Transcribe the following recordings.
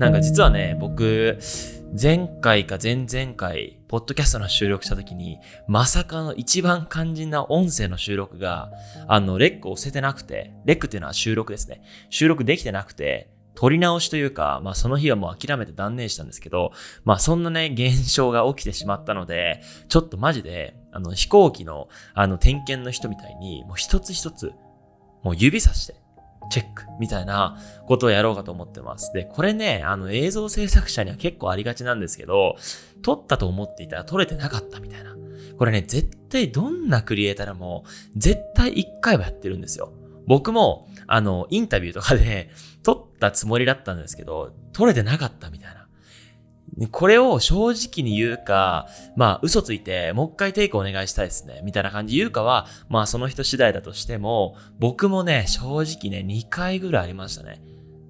なんか実はね、僕、前回か前々回、ポッドキャストの収録した時に、まさかの一番肝心な音声の収録が、あの、レックを押せてなくて、レックっていうのは収録ですね。収録できてなくて、撮り直しというか、まあその日はもう諦めて断念したんですけど、まあそんなね、現象が起きてしまったので、ちょっとマジで、あの飛行機のあの点検の人みたいに、もう一つ一つ、もう指さして、チェックみたいなことをやろうかと思ってます。で、これね、あの映像制作者には結構ありがちなんですけど、撮ったと思っていたら撮れてなかったみたいな。これね、絶対どんなクリエイターでも、絶対一回はやってるんですよ。僕も、あの、インタビューとかで撮ったつもりだったんですけど、撮れてなかったみたいな。これを正直に言うか、まあ嘘ついてもう一回テイクお願いしたいですね。みたいな感じ言うかは、まあその人次第だとしても、僕もね、正直ね、2回ぐらいありましたね。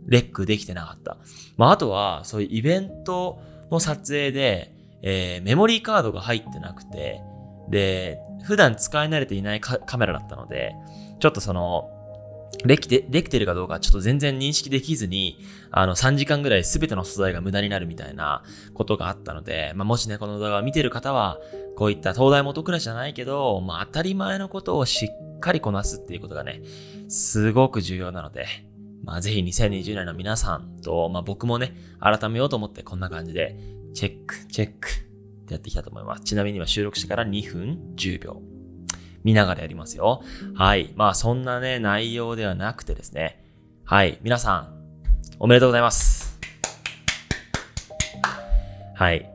レックできてなかった。まああとは、そういうイベントの撮影で、えー、メモリーカードが入ってなくて、で、普段使い慣れていないカメラだったので、ちょっとその、できて、できてるかどうかちょっと全然認識できずに、あの、3時間ぐらい全ての素材が無駄になるみたいなことがあったので、まあ、もしね、この動画を見てる方は、こういった東大元暮らしじゃないけど、まあ、当たり前のことをしっかりこなすっていうことがね、すごく重要なので、まあ、ぜひ2020年の皆さんと、まあ、僕もね、改めようと思ってこんな感じで、チェック、チェックってやってきたと思います。ちなみに今収録してから2分10秒。見ながらやりますよ。はい。まあそんなね、内容ではなくてですね。はい。皆さん、おめでとうございます。はい。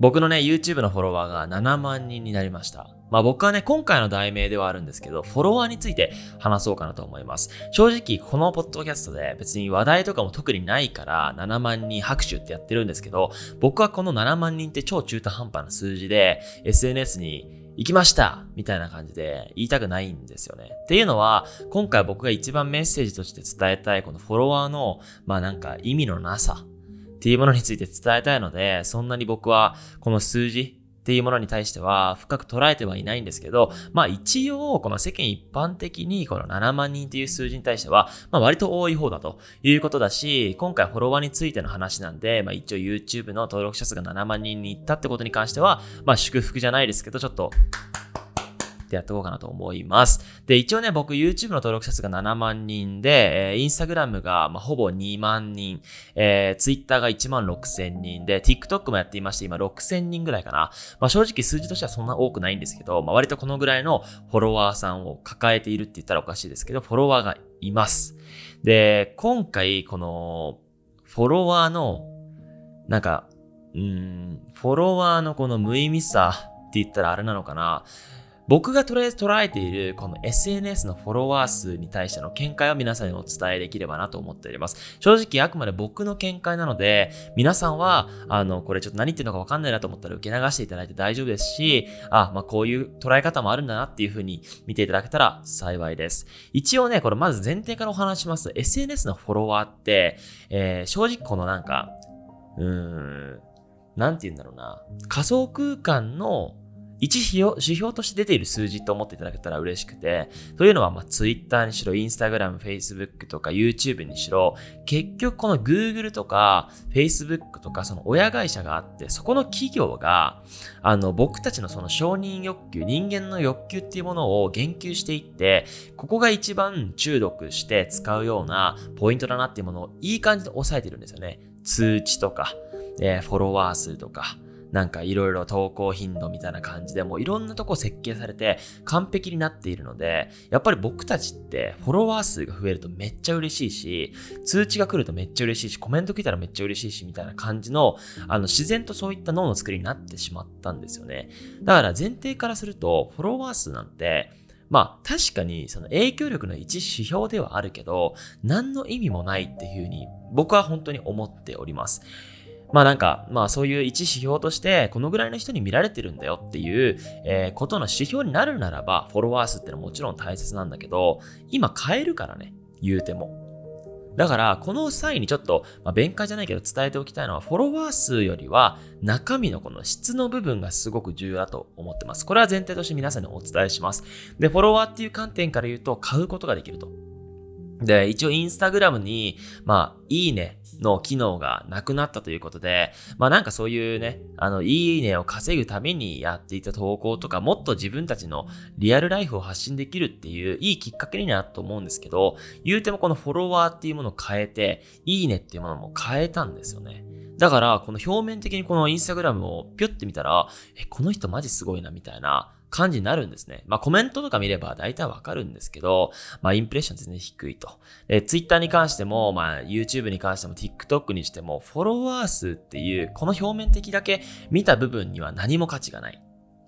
僕のね、YouTube のフォロワーが7万人になりました。まあ僕はね、今回の題名ではあるんですけど、フォロワーについて話そうかなと思います。正直、このポッドキャストで別に話題とかも特にないから7万人拍手ってやってるんですけど、僕はこの7万人って超中途半端な数字で SNS に行きましたみたいな感じで言いたくないんですよね。っていうのは、今回僕が一番メッセージとして伝えたいこのフォロワーの、まあなんか意味のなさっていうものについて伝えたいので、そんなに僕はこの数字っていうものに対しては深く捉えてはいないんですけど、まあ一応、この世間一般的にこの7万人っていう数字に対しては、まあ割と多い方だということだし、今回フォロワーについての話なんで、まあ一応 YouTube の登録者数が7万人に行ったってことに関しては、まあ祝福じゃないですけど、ちょっと、ってやっていこうかなと思います。で、一応ね、僕 YouTube の登録者数が7万人で、えー、Instagram が、まあ、ほぼ2万人、えー、Twitter が1万6千人で、TikTok もやっていまして、今6千人ぐらいかな。まあ、正直数字としてはそんな多くないんですけど、まあ、割とこのぐらいのフォロワーさんを抱えているって言ったらおかしいですけど、フォロワーがいます。で、今回、この、フォロワーの、なんか、うん、フォロワーのこの無意味さって言ったらあれなのかな。僕がとりあえず捉えているこの SNS のフォロワー数に対しての見解を皆さんにお伝えできればなと思っております。正直あくまで僕の見解なので、皆さんは、あの、これちょっと何言ってるのかわかんないなと思ったら受け流していただいて大丈夫ですし、あ、まあこういう捉え方もあるんだなっていうふうに見ていただけたら幸いです。一応ね、これまず前提からお話します。SNS のフォロワーって、えー、正直このなんか、うーん、なんて言うんだろうな。仮想空間の一指標指標として出ている数字と思っていただけたら嬉しくて、というのは、まあ、Twitter にしろ、Instagram、Facebook とか YouTube にしろ、結局この Google とか Facebook とかその親会社があって、そこの企業が、あの、僕たちのその承認欲求、人間の欲求っていうものを言及していって、ここが一番中毒して使うようなポイントだなっていうものをいい感じで抑えてるんですよね。通知とか、えー、フォロワー数とか、なんかいろいろ投稿頻度みたいな感じでもういろんなとこ設計されて完璧になっているので、やっぱり僕たちってフォロワー数が増えるとめっちゃ嬉しいし、通知が来るとめっちゃ嬉しいし、コメント来たらめっちゃ嬉しいしみたいな感じの、あの自然とそういった脳の作りになってしまったんですよね。だから前提からすると、フォロワー数なんて、まあ確かにその影響力の一指標ではあるけど、何の意味もないっていうふうに僕は本当に思っております。まあなんか、まあそういう一指標として、このぐらいの人に見られてるんだよっていう、えー、ことの指標になるならば、フォロワー数ってのはもちろん大切なんだけど、今変えるからね、言うても。だから、この際にちょっと、まあ、弁解じゃないけど伝えておきたいのは、フォロワー数よりは、中身のこの質の部分がすごく重要だと思ってます。これは前提として皆さんにお伝えします。で、フォロワーっていう観点から言うと、買うことができると。で、一応インスタグラムに、まあ、いいねの機能がなくなったということで、まあなんかそういうね、あの、いいねを稼ぐためにやっていた投稿とか、もっと自分たちのリアルライフを発信できるっていういいきっかけになると思うんですけど、言うてもこのフォロワーっていうものを変えて、いいねっていうものも変えたんですよね。だから、この表面的にこのインスタグラムをピュって見たら、え、この人マジすごいなみたいな感じになるんですね。まあコメントとか見れば大体わかるんですけど、まあインプレッション全然低いと。え、Twitter に関しても、まあ YouTube に関しても TikTok にしても、フォロワー数っていう、この表面的だけ見た部分には何も価値がない。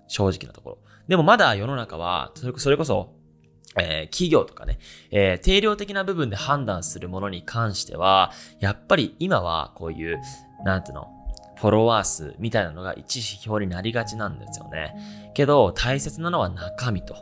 正直なところ。でもまだ世の中は、それこそえー、企業とかね、えー、定量的な部分で判断するものに関しては、やっぱり今はこういう、なんていうの、フォロワー数みたいなのが一指標になりがちなんですよね。けど、大切なのは中身と。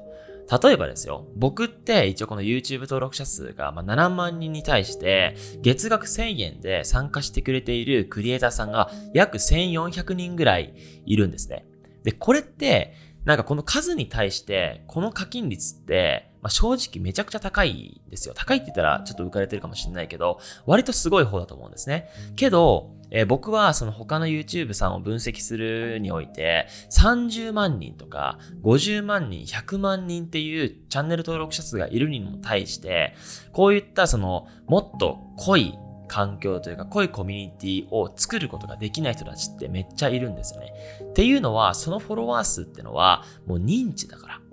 例えばですよ、僕って一応この YouTube 登録者数が7万人に対して月額1000円で参加してくれているクリエイターさんが約1400人ぐらいいるんですね。で、これってなんかこの数に対してこの課金率ってまあ、正直めちゃくちゃ高いんですよ。高いって言ったらちょっと浮かれてるかもしれないけど、割とすごい方だと思うんですね。けど、えー、僕はその他の YouTube さんを分析するにおいて、30万人とか50万人、100万人っていうチャンネル登録者数がいるにも対して、こういったそのもっと濃い環境というか濃いコミュニティを作ることができない人たちってめっちゃいるんですよね。っていうのは、そのフォロワー数ってのはもう認知だから。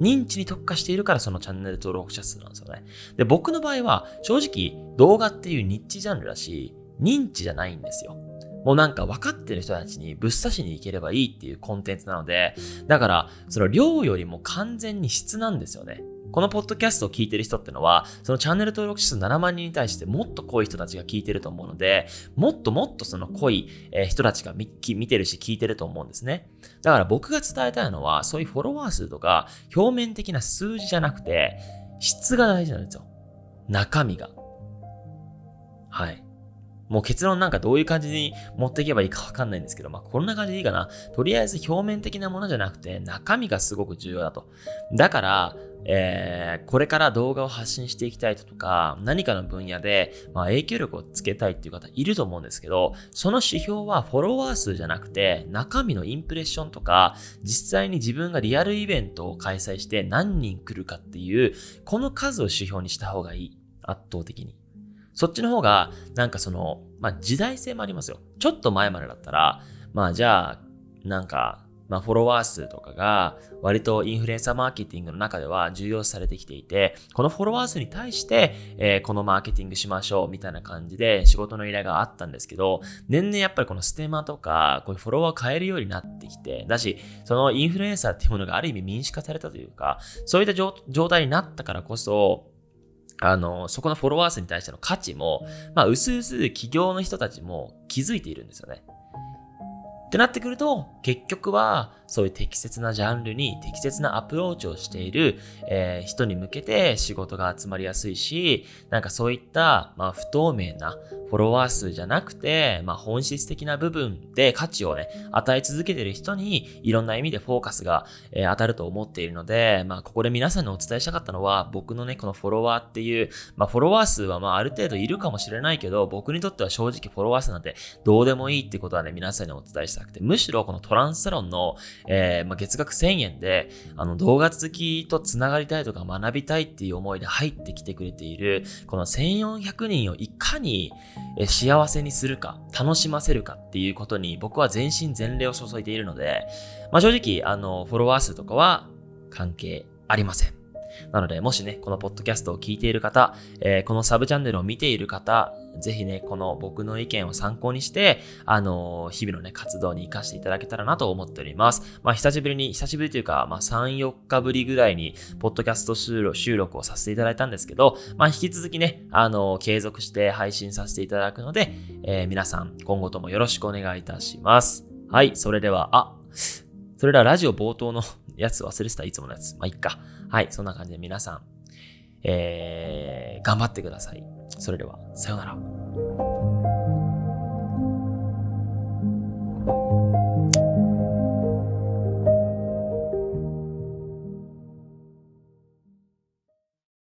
認知に特化しているからそのチャンネル登録者数なんですよね。で、僕の場合は正直動画っていうニッチジャンルだし、認知じゃないんですよ。もうなんか分かってる人たちにぶっ刺しに行ければいいっていうコンテンツなので、だからその量よりも完全に質なんですよね。このポッドキャストを聞いてる人ってのは、そのチャンネル登録者数7万人に対してもっと濃い人たちが聞いてると思うので、もっともっとその濃い人たちが見てるし聞いてると思うんですね。だから僕が伝えたいのは、そういうフォロワー数とか表面的な数字じゃなくて、質が大事なんですよ。中身が。はい。もう結論なんかどういう感じに持っていけばいいかわかんないんですけど、まあこんな感じでいいかな。とりあえず表面的なものじゃなくて中身がすごく重要だと。だから、えー、これから動画を発信していきたいとか、何かの分野で、まあ、影響力をつけたいっていう方いると思うんですけど、その指標はフォロワー数じゃなくて、中身のインプレッションとか、実際に自分がリアルイベントを開催して何人来るかっていう、この数を指標にした方がいい。圧倒的に。そっちの方が、なんかその、まあ、時代性もありますよ。ちょっと前までだったら、まあじゃあ、なんか、まあ、フォロワー数とかが割とインフルエンサーマーケティングの中では重要視されてきていて、このフォロワー数に対して、えー、このマーケティングしましょうみたいな感じで仕事の依頼があったんですけど、年々やっぱりこのステマとか、こういうフォロワーを変えるようになってきて、だし、そのインフルエンサーっていうものがある意味民主化されたというか、そういった状態になったからこそ、あの、そこのフォロワー数に対しての価値も、まあ、うすうす企業の人たちも気づいているんですよね。ってなってくると、結局は、そういう適切なジャンルに適切なアプローチをしている、えー、人に向けて仕事が集まりやすいし、なんかそういった、まあ、不透明なフォロワー数じゃなくて、まあ、本質的な部分で価値をね、与え続けている人に、いろんな意味でフォーカスが、えー、当たると思っているので、まあ、ここで皆さんにお伝えしたかったのは、僕のね、このフォロワーっていう、まあ、フォロワー数はまあ、ある程度いるかもしれないけど、僕にとっては正直フォロワー数なんてどうでもいいってことはね、皆さんにお伝えしたくて、むしろこのトランスサロンの、えー、まあ、月額1000円で、あの、動画続きと繋がりたいとか学びたいっていう思いで入ってきてくれている、この1400人をいかに幸せにするか、楽しませるかっていうことに僕は全身全霊を注いでいるので、まあ、正直、あの、フォロワー数とかは関係ありません。なので、もしね、このポッドキャストを聞いている方、えー、このサブチャンネルを見ている方、ぜひね、この僕の意見を参考にして、あのー、日々のね、活動に活かしていただけたらなと思っております。まあ、久しぶりに、久しぶりというか、まあ、3、4日ぶりぐらいに、ポッドキャスト収録をさせていただいたんですけど、まあ、引き続きね、あのー、継続して配信させていただくので、えー、皆さん、今後ともよろしくお願いいたします。はい、それでは、あ、それではラジオ冒頭のやつ忘れてた、いつものやつ。まあ、いっか。はい、そんな感じで皆さん、えー、頑張ってください。それでは、さようなら。